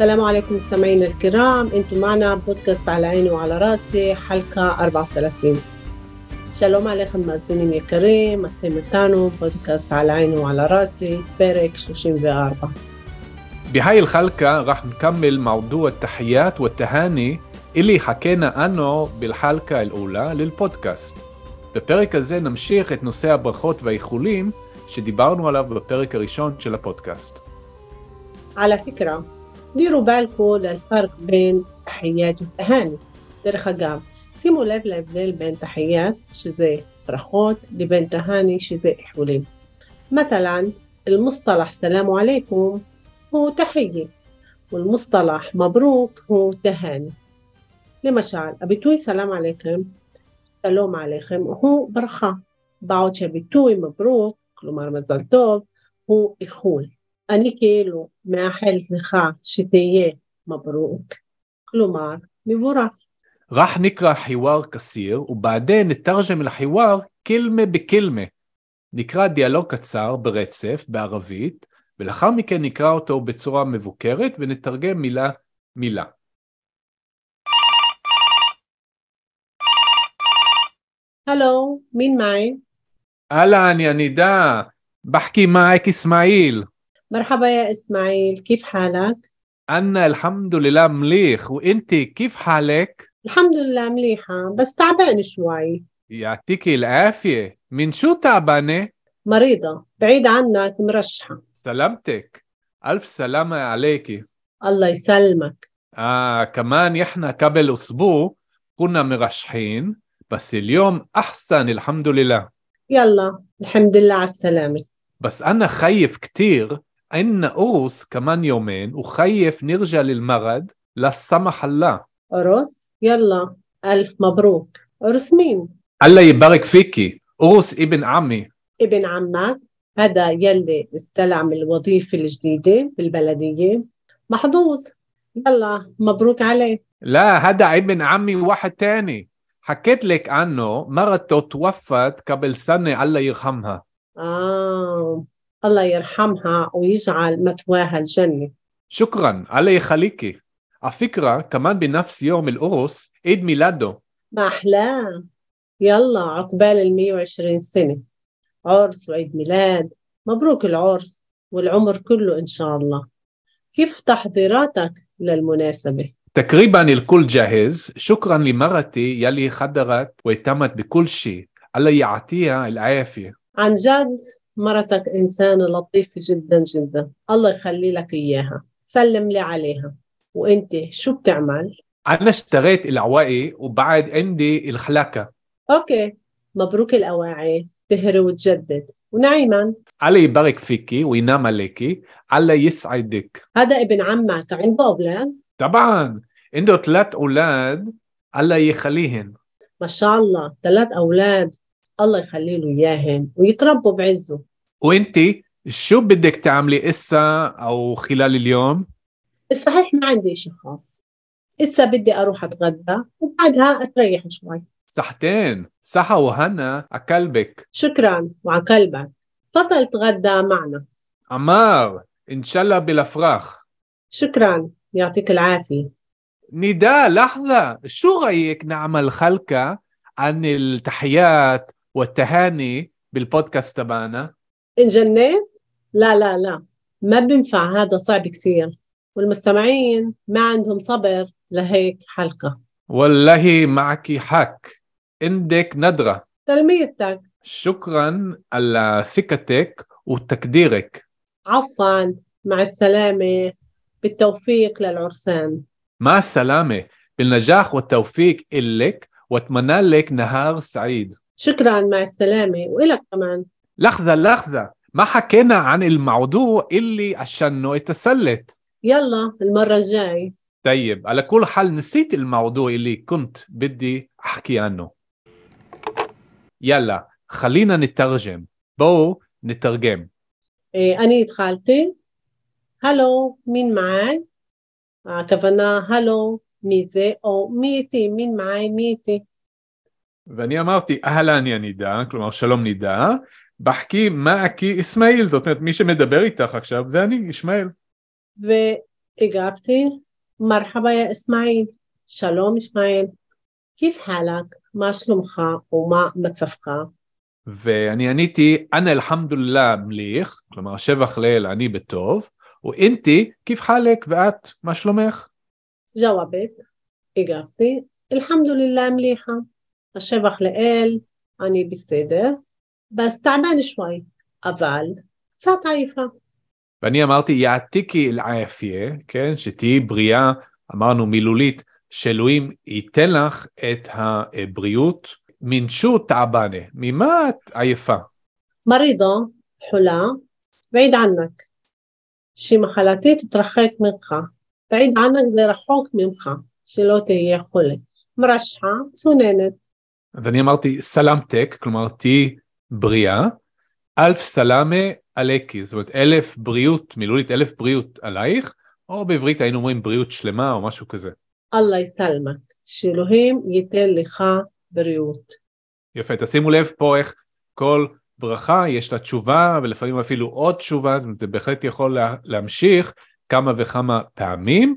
السلام عليكم مستمعينا الكرام انتم معنا بودكاست على عيني وعلى راسي حلقة 34 שלום עליכם מאזינים יקרים, אתם איתנו פודקאסט על עיני ועל راسي פרק 34 بهاي الحلقة راح نكمل موضوع التحيات والتهاني اللي حكينا عنه بالحلقة الأولى للبودكاست. בפרק הזה נמשיך את נושא הברכות והאיחולים שדיברנו עליו בפרק הראשון של הפודקאסט. على فكرة ديروا بالكم للفرق بين تحيات والتهاني דרך אגב, שימו לב להבדל בין תחיית, שזה ברכות, לבין תהני, שזה איחולים. مثلا المصطلح سلام عليكم هو تحية والمصطلح مبروك هو تهاني למשל, הביטוי סלאם עליכם, שלום עליכם, הוא ברכה, בעוד שהביטוי מברוק, כלומר מזל טוב, הוא איחול. אני כאילו מאחלת לך שתהיה מברוק, כלומר מבורך. راح نقرأ حوار قصير وبعدين نترجم الحوار كلمة بكلمة. נקרא דיאלוג קצר ברצף בערבית, ולאחר מכן נקרא אותו בצורה מבוקרת ונתרגם מילה מילה. הלו, מין מעי? אהלן, יא נידה, بحكي معك إسماعيل مرحبا يا إسماعيل كيف حالك؟ أنا الحمد لله مليح وإنت كيف حالك؟ الحمد لله مليحة بس تعبان شوي. يعطيك العافية. من شو تعبانة؟ مريضة بعيد عنك مرشحة. سلامتك. ألف سلامة عليكي الله يسلمك. آه كمان إحنا قبل أسبوع كنا مرشحين بس اليوم أحسن الحمد لله. يلا الحمد لله على السلامة. بس أنا خايف كتير. عنا قرص كمان يومين وخايف نرجع للمرض لا سمح الله عرس يلا ألف مبروك عرس مين؟ الله يبارك فيكي قرص ابن عمي ابن عمك هذا يلي استلم الوظيفة الجديدة بالبلدية محظوظ يلا مبروك عليه لا هذا ابن عمي واحد تاني حكيت لك عنه مرته توفت قبل سنة الله يرحمها آه الله يرحمها ويجعل مثواها الجنة. شكرا. الله يخليكي على فكرة كمان بنفس يوم القرص عيد ميلاده. ما أحلاه يلا عقبال المية وعشرين سنة. عرس وعيد ميلاد. مبروك العرس والعمر كله إن شاء الله. كيف تحضيراتك للمناسبة؟ تقريبا الكل جاهز. شكرا لمرتي يلي خدرت واهتمت بكل شيء. الله يعطيها العافية. عن جد مرتك إنسانة لطيفة جدا جدا. الله يخلي لك إياها. سلم لي عليها. وإنت شو بتعمل؟ أنا اشتريت العواقي وبعد عندي الخلاكة. أوكي. مبروك الأواعي. تهري وتجدد. ونعيما. الله يبارك فيكي وينام عليكي. الله يسعدك. هذا ابن عمك. عنده أولاد؟ طبعا. عنده ثلاث أولاد. الله يخليهن. ما شاء الله. ثلاث أولاد. الله يخلي له إياهن ويتربوا بعزه. وانتي شو بدك تعملي إسا أو خلال اليوم؟ الصحيح ما عندي إشي خاص. إسا بدي أروح أتغدى وبعدها أتريح شوي. صحتين. صحة وهنا أكلبك شكرا. وعلى قلبك. تفضل تغدى معنا. عمار إن شاء الله بالأفراح شكرا. يعطيك العافية. نداء لحظة. شو رأيك نعمل خلقة عن التحيات والتهاني بالبودكاست تبعنا. إن جنيت؟ لا لا لا. ما بينفع هذا صعب كثير. والمستمعين ما عندهم صبر لهيك حلقة. والله معك حق. عندك ندرة. تلميذتك. شكرا على ثقتك وتقديرك. عفوا. مع السلامة. بالتوفيق للعرسان. مع السلامة. بالنجاح والتوفيق إلك. وأتمنى لك نهار سعيد. شكرا مع السلامة. وإلك كمان. لحظة لحظة. ما حكينا عن الموضوع اللي عشانه اتسلت. يلا المرة الجاي طيب على كل حال نسيت الموضوع اللي كنت بدي أحكي عنه. يلا خلينا نترجم. بو نترجم. إيه أنا خالتي. هلو مين معاي؟ آه كفنا هلو ميزة أو ميتي. مين معاي؟ ميتي. ואני אמרתי אהלן יא נידה, כלומר שלום נידה, בחכי מעכי אסמאעיל, זאת אומרת מי שמדבר איתך עכשיו זה אני, ישמעאל. והגבתי מרחבה יא אסמאעיל, שלום ישמעאל, כיף חלק, מה שלומך ומה מצבך? ואני עניתי אנא אלחמדוללה מליך, כלומר שבח לאל אני בטוב, ואינתי כיף חלק ואת, מה שלומך? ג'וואבת, הגבתי, אלחמדוללה מליחה, השבח לאל, אני בסדר, בס תעבן שווי, אבל קצת עייפה. ואני אמרתי יעתיקי אל-עייפיה, כן, שתהיי בריאה, אמרנו מילולית, שאלוהים ייתן לך את הבריאות, מנשו תעבנה, ממה את עייפה? מרידו, חולה, בעיד ענק. שמחלתי תתרחק ממך. בעיד ענק זה רחוק ממך, שלא תהיה חולה. מרשחה, צוננת. אז אני אמרתי סלמטק, כלומר תהיי בריאה, אלף סלאמה עלקי, זאת אומרת אלף בריאות, מילולית אלף בריאות עלייך, או בעברית היינו אומרים בריאות שלמה או משהו כזה. אללה יסלמק, שאלוהים ייתן לך בריאות. יפה, תשימו לב פה איך כל ברכה יש לה תשובה ולפעמים אפילו עוד תשובה, זה בהחלט יכול לה, להמשיך כמה וכמה פעמים.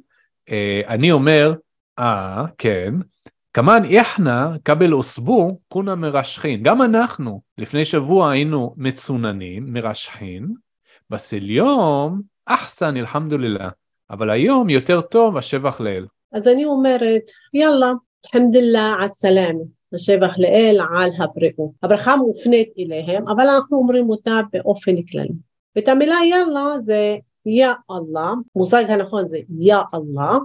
אה, אני אומר, אה, כן, כמן יחנה קבל אוסבו כונה מרשכין. גם אנחנו לפני שבוע היינו מצוננים, מרשכין, בסליום אחסן אלחמדוללה, אבל היום יותר טוב השבח לאל. אז אני אומרת, יאללה, אלחמדוללה על סלאמה. השבח לאל על הבריאות. הברכה מופנית אליהם, אבל אנחנו אומרים אותה באופן כללי. ואת המילה יאללה זה יא אללה, מושג הנכון זה יא אללה,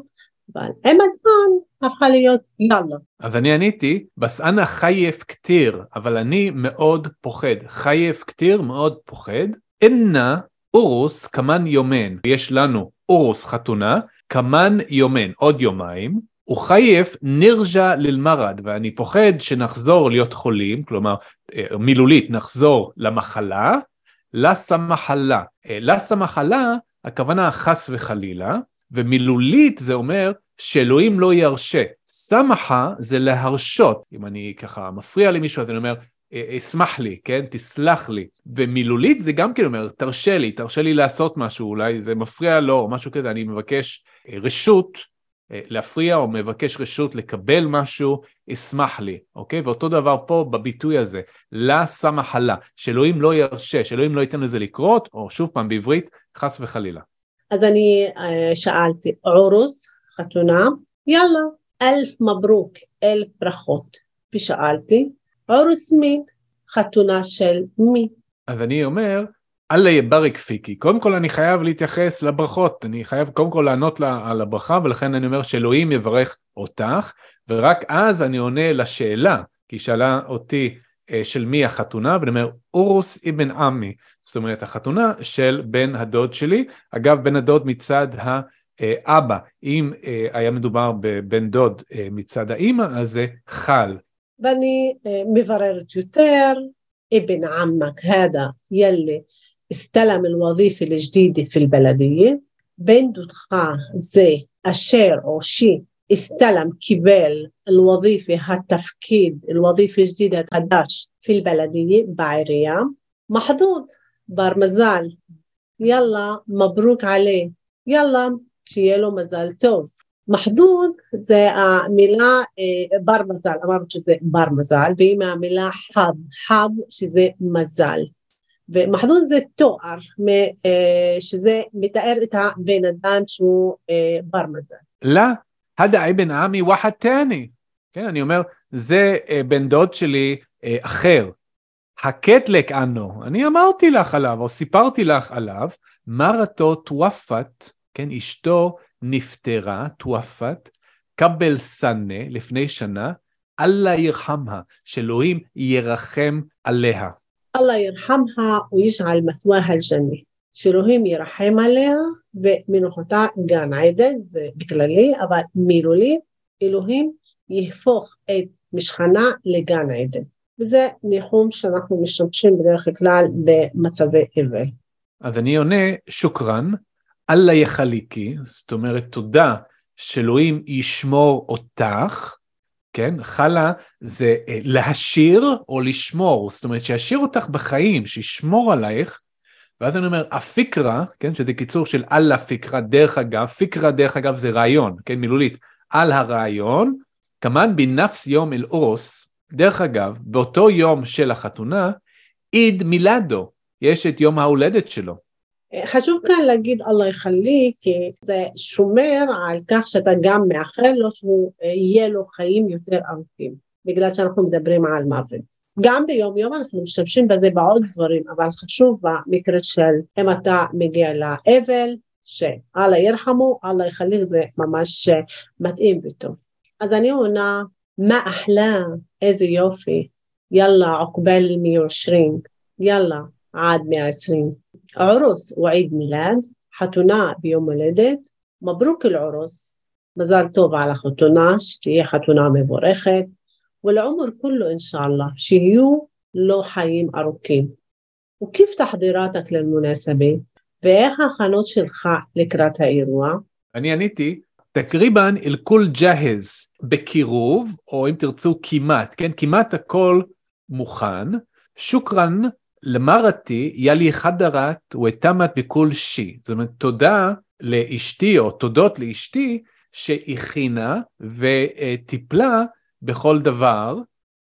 אבל עם הזמן הפכה להיות יאללה. אז אני עניתי, בסאנה חייף כתיר, אבל אני מאוד פוחד. חייף כתיר מאוד פוחד. אנה אורוס כמן יומן. יש לנו אורוס חתונה, כמן יומן, עוד יומיים. הוא חייף נירג'ה ללמרד, ואני פוחד שנחזור להיות חולים, כלומר מילולית נחזור למחלה, לסה מחלה. לסה מחלה, הכוונה חס וחלילה, ומילולית זה אומר שאלוהים לא ירשה. סמכה זה להרשות, אם אני ככה מפריע למישהו אז אני אומר, אשמח לי, כן? תסלח לי. ומילולית זה גם כן אומר, תרשה לי, תרשה לי לעשות משהו, אולי זה מפריע לו או משהו כזה, אני מבקש רשות להפריע או מבקש רשות לקבל משהו, אשמח לי, אוקיי? ואותו דבר פה בביטוי הזה, לה סמחלה, שאלוהים לא ירשה, שאלוהים לא ייתן לזה לקרות, או שוב פעם בעברית, חס וחלילה. אז אני שאלתי, עורוז, חתונה, יאללה, אלף מברוק, אלף ברכות. ושאלתי, עורוז מין, חתונה של מי? אז אני אומר, אללה יבריק פיקי. קודם כל אני חייב להתייחס לברכות, אני חייב קודם כל לענות לה, על הברכה, ולכן אני אומר שאלוהים יברך אותך, ורק אז אני עונה לשאלה, כי היא שאלה אותי אה, של מי החתונה, ואני אומר, אורוס אבן עמי, זאת אומרת החתונה של בן הדוד שלי, אגב בן הדוד מצד האבא, אם אה, היה מדובר בבן דוד אה, מצד האימא, אז זה חל. ואני מבררת יותר, ابن عمك هذا يلي استلم الوظيفة الجديدة في البلدية بين دودخ زي الشير أو شي استلم كبال الوظيفة هالتفكيد الوظيفة الجديدة هداش في البلدية بعريام محظوظ بار مزال يلا مبروك عليه يلا شيله مزال توف محظوظ זה המילה בר מזל, אמרנו שזה בר מזל, והיא מהמילה חד, חד שזה מזל. ומחזוז זה תואר שזה מתאר את הבן אדם שהוא בר מזל. לא, הדה אבן עמי וחד תאני. כן, אני אומר, זה אה, בן דוד שלי אה, אחר. הקטלק אנו, אני אמרתי לך עליו, או סיפרתי לך עליו, מרתו טוואפת, כן, אשתו נפטרה, טוואפת, קבל סנה, לפני שנה, אללה ירחמה, שאלוהים ירחם עליה. אללה ירחמה וישעל מת'ואה אל-ג'נה. שאלוהים ירחם עליה ומנוחתה גן עדן, זה בכללי, אבל מילולית, אלוהים יהפוך את משכנה לגן עדן. וזה ניחום שאנחנו משתמשים בדרך כלל במצבי אבל. אז אני עונה, שוכרן, אללה יחליקי, זאת אומרת, תודה שאלוהים ישמור אותך, כן? חלה זה אה, להשאיר או לשמור, זאת אומרת שישאיר אותך בחיים, שישמור עלייך, ואז אני אומר, הפיקרה, כן, שזה קיצור של אללה פיקרה, דרך אגב, פיקרה דרך אגב זה רעיון, כן, מילולית, על הרעיון, כמן בנפס יום אל אורוס, דרך אגב, באותו יום של החתונה, עיד מילדו, יש את יום ההולדת שלו. חשוב כאן להגיד אללה יחלי, כי זה שומר על כך שאתה גם מאחל לו שהוא יהיה לו חיים יותר ארוכים, בגלל שאנחנו מדברים על מוות. גם ביום יום אנחנו משתמשים בזה בעוד דברים, אבל חשוב במקרה של אם אתה מגיע לאבל, שאללה ירחמו, אללה יחליק זה ממש מתאים וטוב. אז אני עונה, מה אחלה, איזה יופי, יאללה עוקבל 120, יאללה עד 120. ערוס הוא עיד מילד, חתונה ביום הולדת, מברוק אל-ערוס, מזל טוב על החתונה, שתהיה חתונה מבורכת, والعمر كله إن شاء الله שיהיו לו חיים ארוכים. וכיף תחדירתק ללמונסבה, ואיך ההכנות שלך לקראת האירוע? אני עניתי, תקריבן אל-כול ג'הז, בקירוב, או אם תרצו כמעט, כן? כמעט הכל מוכן. שוכרן למרתי ילי חדרת ותמת בכל שי. זאת אומרת, תודה לאשתי, או תודות לאשתי, שהכינה וטיפלה בכל דבר,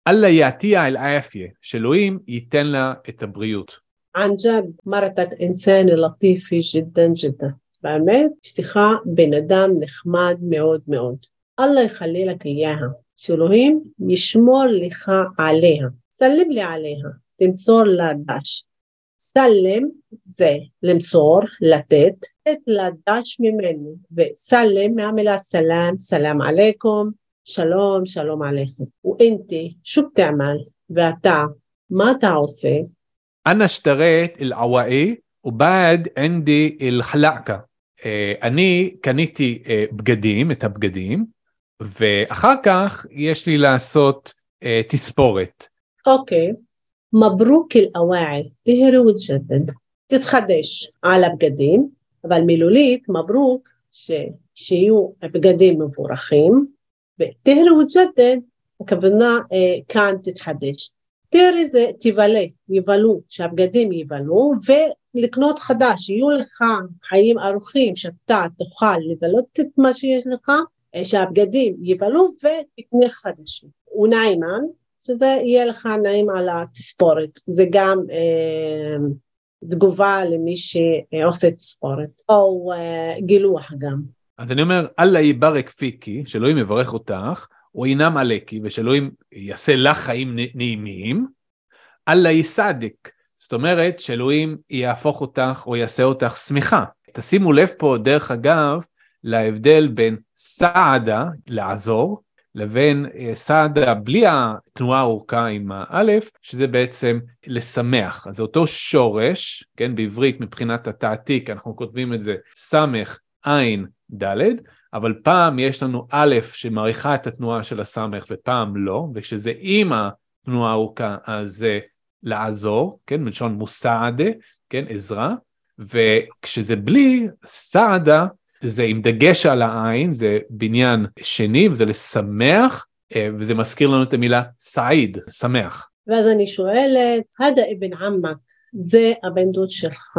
אללה יעתיה אל עפיה, שאלוהים ייתן לה את הבריאות. عن جد مرتك إنسانة لطيفة جدا جدا באמת, אשתך בן אדם נחמד מאוד מאוד. אללה יכלה לך אייה, שאלוהים ישמור לך עליה. סלם לי עליה, תמסור לה דש. סלם זה למסור, לתת, לתת לה דש ממנו, וסלם מהמילה סלאם, סלאם עליכום, שלום, שלום עליכם. ואינתי, שו בתעמל, ואתה, מה אתה עושה? أنا اشتريت العوائي وبعد عندي الحلقة. אני קניתי בגדים, את הבגדים, ואחר כך יש לי לעשות תספורת. אוקיי, מברוק אל-אוואעי, תהרו ותג'דד, תתחדש על הבגדים, אבל מילולית מברוק שיהיו בגדים מבורכים, ותהרו ותג'דד, הכוונה כאן תתחדש. תרי זה תבלה, יבלו, שהבגדים יבלו, ולקנות חדש, יהיו לך חיים ארוכים שאתה תוכל לבלות את מה שיש לך, שהבגדים יבלו ותקנה חדשים. ונעימן, שזה יהיה לך נעים על התספורת, זה גם אה, תגובה למי שעושה תספורת, או אה, גילוח גם. אז אני אומר, אללה יברק פיקי, שאלוהים יברך אותך, הוא ינם עלקי, ושאלוהים יעשה לך חיים נעימים, אללה יסעדק, זאת אומרת שאלוהים יהפוך אותך או יעשה אותך שמחה. תשימו לב פה, דרך אגב, להבדל בין סעדה, לעזור, לבין סעדה בלי התנועה הארוכה עם האלף, שזה בעצם לשמח. אז זה אותו שורש, כן, בעברית מבחינת התעתיק, אנחנו כותבים את זה סמך עין ד', אבל פעם יש לנו א' שמעריכה את התנועה של הסמך ופעם לא, וכשזה עם התנועה הארוכה אז זה לעזור, כן, מלשון מוסעדה, כן, עזרה, וכשזה בלי סעדה, זה עם דגש על העין, זה בניין שני, וזה לשמח, וזה מזכיר לנו את המילה סעיד, שמח. ואז אני שואלת, הדה אבן עמק, זה הבן דוד שלך,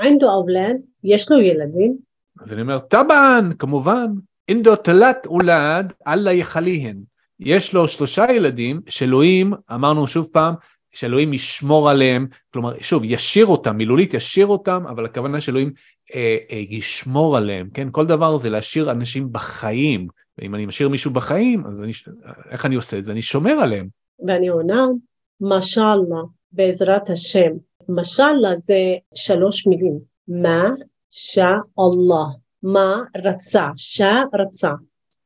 ענדו אולד, יש לו ילדים? אז אני אומר, טבען, כמובן, אינדו תלת אולד, אללה יחליהן. יש לו שלושה ילדים שאלוהים, אמרנו שוב פעם, שאלוהים ישמור עליהם, כלומר, שוב, ישיר אותם, מילולית ישיר אותם, אבל הכוונה שאלוהים אה, אה, ישמור עליהם, כן? כל דבר זה להשאיר אנשים בחיים, ואם אני משאיר מישהו בחיים, אז אני, איך אני עושה את זה? אני שומר עליהם. ואני עונה, משאללה, בעזרת השם. משאללה זה שלוש מילים. מה שאללה, מה רצה, שרצה.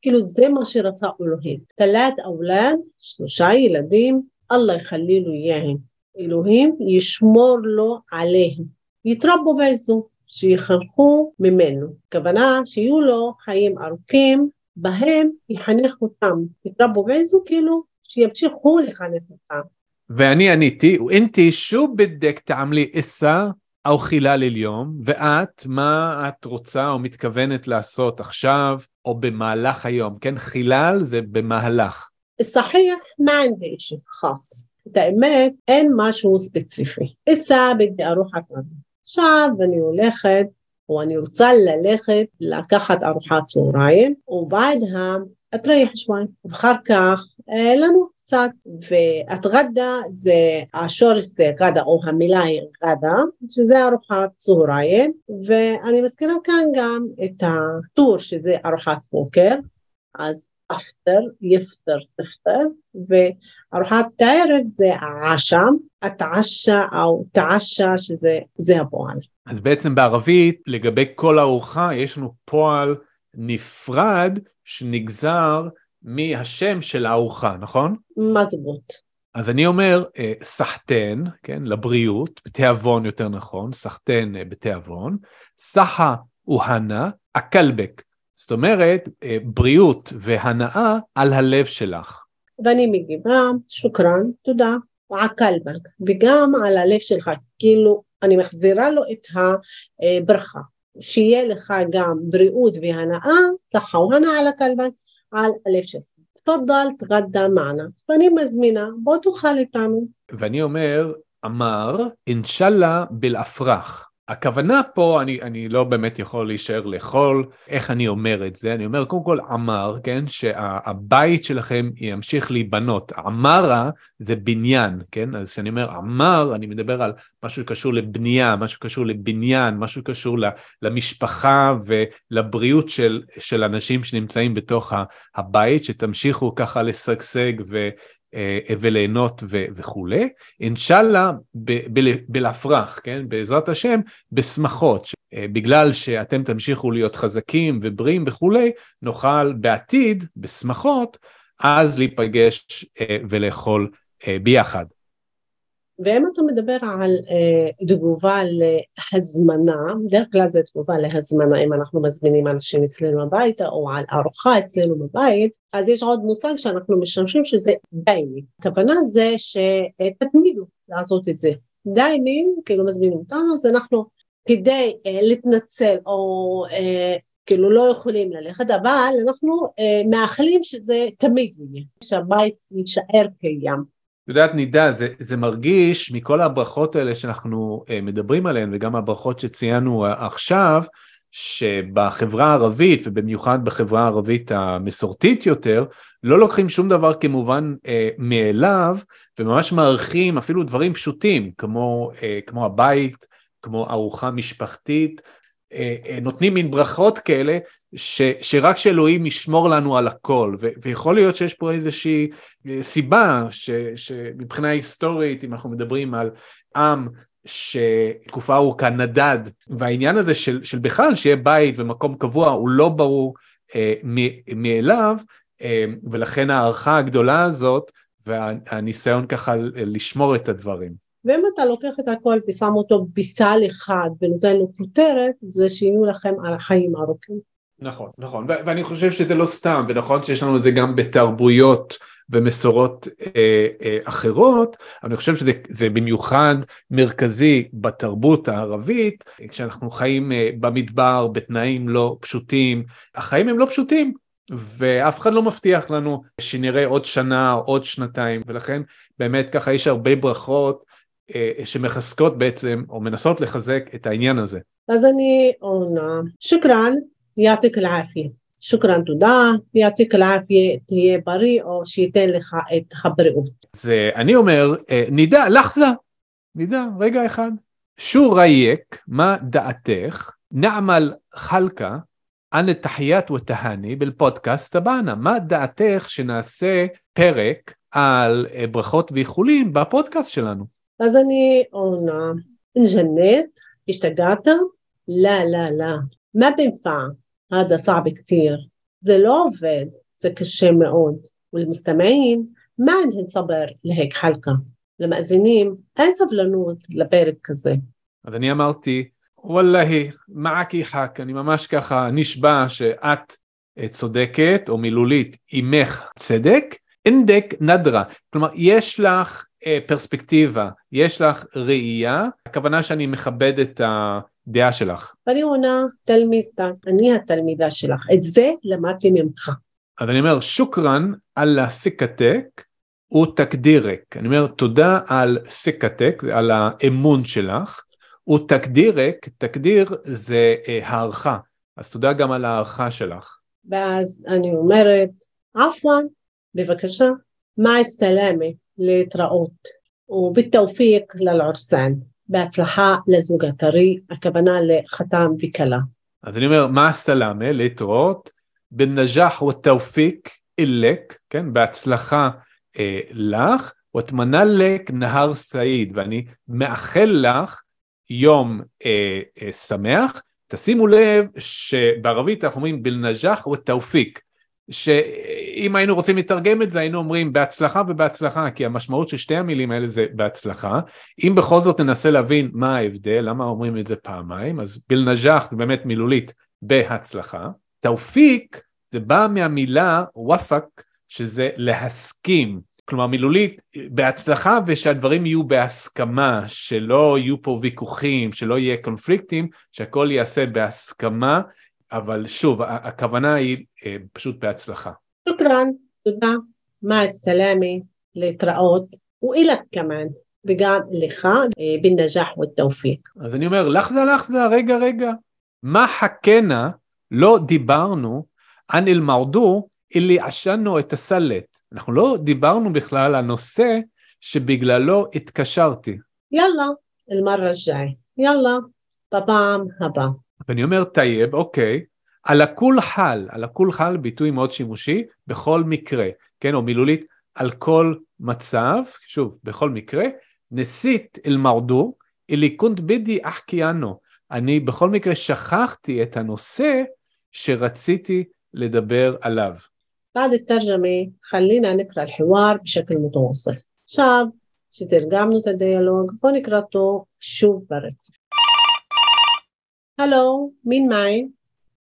כאילו זה מה שרצה אלוהים. תלת אולד, שלושה ילדים, אללה יחלי לו איהם. אלוהים ישמור לו עליהם. יתרבו בעזו, שיחנכו ממנו. כוונה שיהיו לו חיים ארוכים, בהם יחנך אותם. יתרבו בעזו כאילו שימשיכו לחנך אותם. ואני עניתי, ואינתי שוב בדק תעמלי עשה האוכילה לליום, ואת, מה את רוצה או מתכוונת לעשות עכשיו או במהלך היום, כן? חילל זה במהלך. صحيح ما عندي شيء خاص האמת, אין משהו ספציפי. איסה בגדי ארוחת ערב. עכשיו אני הולכת, או אני רוצה ללכת לקחת ארוחת צהריים, ובעדהם אתרייח שבועיים. ואחר כך, אה, לנו. קצת, והתגדה זה, השורש זה גדה, או המילה היא גדה, שזה ארוחת צהריים, ואני מזכירה כאן גם את הטור שזה ארוחת בוקר, אז אפטר, יפטר, תפטר, וארוחת הערב זה עשם, התעשה או תעשה שזה הפועל. אז בעצם בערבית לגבי כל ארוחה יש לנו פועל נפרד שנגזר מהשם של הארוחה, נכון? מזבוט. אז אני אומר סחטן, כן, לבריאות, בתיאבון יותר נכון, סחטן בתיאבון, סחה והנה, אקלבק. זאת אומרת, בריאות והנאה על הלב שלך. ואני מגיבה, שוכרן, תודה, ועקלבק, וגם על הלב שלך, כאילו, אני מחזירה לו את הברכה. שיהיה לך גם בריאות והנאה, צחה והנאה על הקלבק, על הלב שלך. תפדל תגדה מענה, ואני מזמינה, בוא תאכל איתנו. ואני אומר, אמר, אינשאללה בלאפרח. הכוונה פה, אני, אני לא באמת יכול להישאר לאכול, איך אני אומר את זה? אני אומר, קודם כל עמר, כן, שהבית שלכם ימשיך להיבנות. עמרה זה בניין, כן? אז כשאני אומר עמר, אני מדבר על משהו שקשור לבנייה, משהו שקשור לבניין, משהו שקשור למשפחה ולבריאות של, של אנשים שנמצאים בתוך הבית, שתמשיכו ככה לשגשג ו... אה, וליהנות וכולי, אינשאללה בלהפרח, כן, בעזרת השם, בשמחות, אה, בגלל שאתם תמשיכו להיות חזקים ובריאים וכולי, נוכל בעתיד, בשמחות, אז להיפגש אה, ולאכול ביחד. ואם אתה מדבר על אה, תגובה להזמנה, בדרך כלל זה תגובה להזמנה אם אנחנו מזמינים אנשים אצלנו הביתה או על ארוחה אצלנו בבית, אז יש עוד מושג שאנחנו משתמשים שזה דיימי. הכוונה זה שתתמידו לעשות את זה. דיימי, כאילו מזמינים אותנו, אז אנחנו כדי אה, להתנצל או אה, כאילו לא יכולים ללכת, אבל אנחנו אה, מאחלים שזה תמיד יהיה, שהבית יישאר קיים. יודעת, נידה, זה, זה מרגיש מכל הברכות האלה שאנחנו uh, מדברים עליהן, וגם הברכות שציינו עכשיו, שבחברה הערבית, ובמיוחד בחברה הערבית המסורתית יותר, לא לוקחים שום דבר כמובן uh, מאליו, וממש מערכים אפילו דברים פשוטים, כמו, uh, כמו הבית, כמו ארוחה משפחתית, נותנים מין ברכות כאלה ש, שרק שאלוהים ישמור לנו על הכל, ו, ויכול להיות שיש פה איזושהי אה, סיבה ש, שמבחינה היסטורית, אם אנחנו מדברים על עם שתקופה ארוכה נדד, והעניין הזה של, של בכלל שיהיה בית ומקום קבוע הוא לא ברור אה, מאליו, אה, ולכן ההערכה הגדולה הזאת והניסיון ככה לשמור את הדברים. ואם אתה לוקח את הכל ושם אותו בסל אחד ונותן לו כותרת, זה שיהיו לכם על חיים ארוכים. נכון, נכון, ואני חושב שזה לא סתם, ונכון שיש לנו את זה גם בתרבויות ומסורות אה, אה, אחרות, אני חושב שזה במיוחד מרכזי בתרבות הערבית, כשאנחנו חיים אה, במדבר בתנאים לא פשוטים, החיים הם לא פשוטים, ואף אחד לא מבטיח לנו שנראה עוד שנה או עוד שנתיים, ולכן באמת ככה יש הרבה ברכות שמחזקות בעצם, או מנסות לחזק את העניין הזה. אז אני עונה, שוכרן, יעתיק אל-עפיה. שוכרן תודה, יעתיק אל-עפיה, תהיה בריא, או שייתן לך את הבריאות. אז אני אומר, אה, נידה, לחזה, נידה, רגע אחד. שו רייק, מה דעתך, נעמל חלקה, אנא תחיית ותהני בפודקאסט הבאנה. מה דעתך שנעשה פרק על אה, ברכות ואיחולים בפודקאסט שלנו? אז אני עונה, ג'נט, השתגעת? לא, לא, לא. מה בינפע? הדה صعب كتير זה לא עובד, זה קשה מאוד. ולמסתמעים, מה אין סבר להק חלקה? למאזינים, אין סבלנות לפרק כזה. אז אני אמרתי, וואלהי, מעקי חק, אני ממש ככה נשבע שאת אה, צודקת, או מילולית, אימך צדק, אינדק נדרה. כלומר, יש לך פרספקטיבה, יש לך ראייה, הכוונה שאני מכבד את הדעה שלך. ואני עונה, תלמידה, אני התלמידה שלך, את זה למדתי ממך. אז אני אומר, שוכרן על הסיקתק ותקדירק. אני אומר, תודה על סיקתק, על האמון שלך, ותקדירק, תקדיר זה אה, הערכה, אז תודה גם על הערכה שלך. ואז אני אומרת, עפואן, בבקשה, מה הסתלמי להתראות, ובתאופיק ללעורסן, בהצלחה לזוג הטרי, הכוונה לחתם וכלה. אז אני אומר, מה הסלאמה? להתראות, בנג'ח ותאופיק אילק, כן, בהצלחה אה, לך, ותמנלק נהר סעיד, ואני מאחל לך יום אה, אה, שמח. תשימו לב שבערבית אנחנו אומרים בלנג'ח ותאופיק, שאם היינו רוצים לתרגם את זה היינו אומרים בהצלחה ובהצלחה, כי המשמעות של שתי המילים האלה זה בהצלחה. אם בכל זאת ננסה להבין מה ההבדל, למה אומרים את זה פעמיים, אז בלנג'ח זה באמת מילולית בהצלחה. תאופיק זה בא מהמילה וואפק, שזה להסכים. כלומר מילולית בהצלחה ושהדברים יהיו בהסכמה, שלא יהיו פה ויכוחים, שלא יהיה קונפליקטים, שהכל ייעשה בהסכמה, אבל שוב, הכוונה היא אה, פשוט בהצלחה. שוכרן, תודה, מה הסלאמי, להתראות, ואילך כמן, וגם לך, אה, בנג'ח ותאופיק. אז אני אומר, לחזה לחזה, רגע רגע, מה חכנה לא דיברנו ען אל-מרדו, اللي عشانه اتصلت. אנחנו לא דיברנו בכלל על הנושא שבגללו התקשרתי. יאללה, المرة الجاي, יאללה, בפעם הבאה. ואני אומר טייב, אוקיי, על הכול חל, על הכול חל ביטוי מאוד שימושי, בכל מקרה, כן, או מילולית, על כל מצב, שוב, בכל מקרה, נסית אל מרדו, אלי קונט בידי אחקיאנו, אני בכל מקרה שכחתי את הנושא שרציתי לדבר עליו. بعد الترجمة خلينا نقرأ الحوار بشكل متواصل شاب שתרגמנו את הדיאלוג, בואו נקרא אותו שוב ברצף. هلو مين معي؟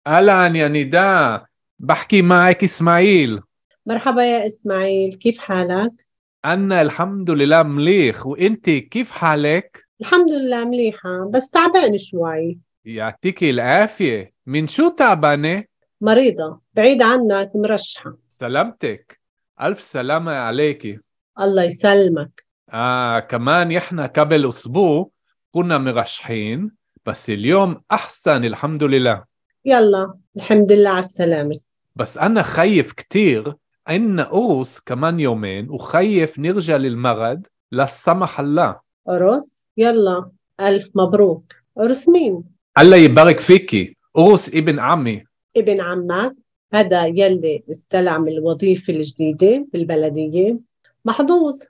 أهلا يا نداء. بحكي معك إسماعيل. مرحبا يا إسماعيل كيف حالك؟ أنا الحمد لله مليح. وإنت كيف حالك؟ الحمد لله مليحة بس تعبان شوي. يعطيك العافية. من شو تعبانة؟ مريضة بعيد عنك مرشحة. سلامتك. ألف سلامة عليكي الله يسلمك. آه كمان إحنا قبل أسبوع كنا مرشحين. بس اليوم أحسن الحمد لله. يلا الحمد لله على السلامة. بس أنا خايف كتير عنا قرص كمان يومين وخايف نرجع للمرض لا سمح الله. عرس يلا ألف مبروك. عرس مين؟ الله يبارك فيكي. قرص ابن عمي. ابن عمك. هذا يلي استلم الوظيفة الجديدة بالبلدية. محظوظ.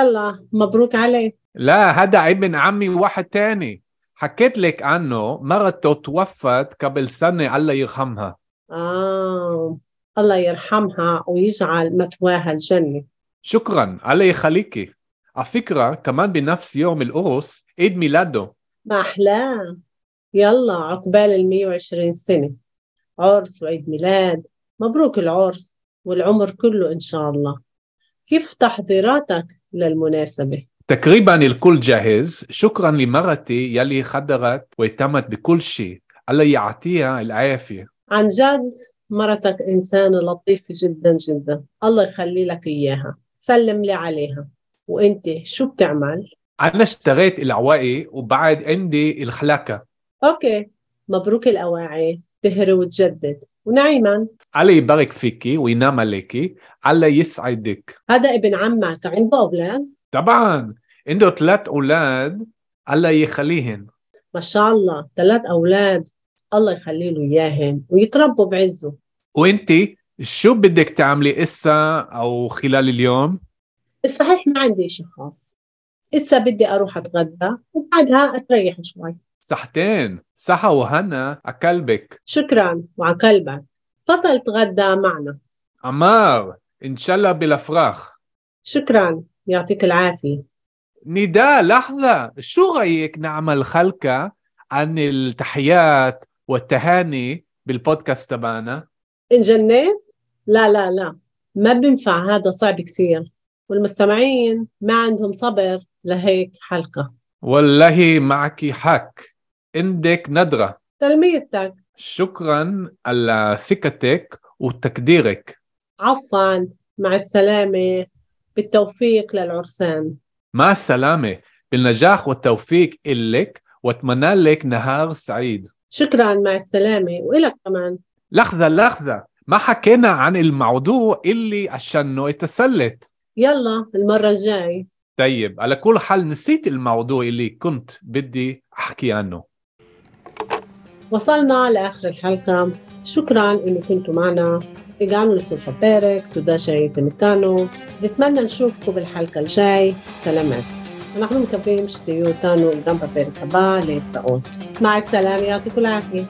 يلا مبروك عليه. لا هذا ابن عمي واحد تاني. حكيت لك عنه مرته توفت قبل سنة الله يرحمها. آه الله يرحمها ويجعل مثواها الجنة. شكرا الله يخليكي. على فكرة كمان بنفس يوم القرص عيد ميلاده. ما أحلاه يلا عقبال ال 120 سنة. عرس وعيد ميلاد. مبروك العرس والعمر كله إن شاء الله. كيف تحضيراتك للمناسبة؟ تقريبا الكل جاهز شكرا لمرتي يلي خدرت واهتمت بكل شيء الله يعطيها العافية عن جد مرتك إنسانة لطيفة جدا جدا. الله يخلي لك إياها. سلم لي عليها. وإنت شو بتعمل؟ أنا اشتريت العواقي وبعد عندي الخلاكة. أوكي. مبروك الأواعي. تهري وتجدد. ونعيما. الله يبارك فيكي وينام عليكي. الله يسعدك. هذا ابن عمك. عنده أولاد؟ طبعا عنده ثلاث أولاد الله يخليهن. ما شاء الله ثلاث أولاد الله يخلي له إياهن ويتربوا بعزه. وانتي شو بدك تعملي إسا أو خلال اليوم؟ الصحيح ما عندي إشي خاص. إسا بدي أروح أتغدى وبعدها أتريح شوي. صحتين صحة وهنا أكلبك شكرا وعلى قلبك. تفضل تغدى معنا. عمار إن شاء الله بالأفراح شكرا. يعطيك العافية. نداء لحظة. شو رأيك نعمل حلقة عن التحيات والتهاني بالبودكاست تبعنا؟ إن جنيت؟ لا لا لا. ما بينفع هذا صعب كثير. والمستمعين ما عندهم صبر لهيك حلقة. والله معك حق. عندك ندرة. تلميذتك. شكرا على ثقتك وتقديرك. عفوا. مع السلامة. بالتوفيق للعرسان. مع السلامة. بالنجاح والتوفيق إلك وأتمنى لك نهار سعيد. شكرا مع السلامة. وإلك كمان. لحظة لحظة. ما حكينا عن الموضوع اللي عشانه اتسلت يلا المرة الجاي طيب على كل حال نسيت الموضوع اللي كنت بدي أحكي عنه. وصلنا لآخر الحلقة. شكرا إنه كنتوا معنا. הגענו לסוף הפרק, תודה שהייתם איתנו. נתמנה נשובכו בחלקה שי, סלמת. אנחנו מקווים שתהיו איתנו גם בפרק הבא להתראות. מה הסלאם, יעתיקו לעתיד.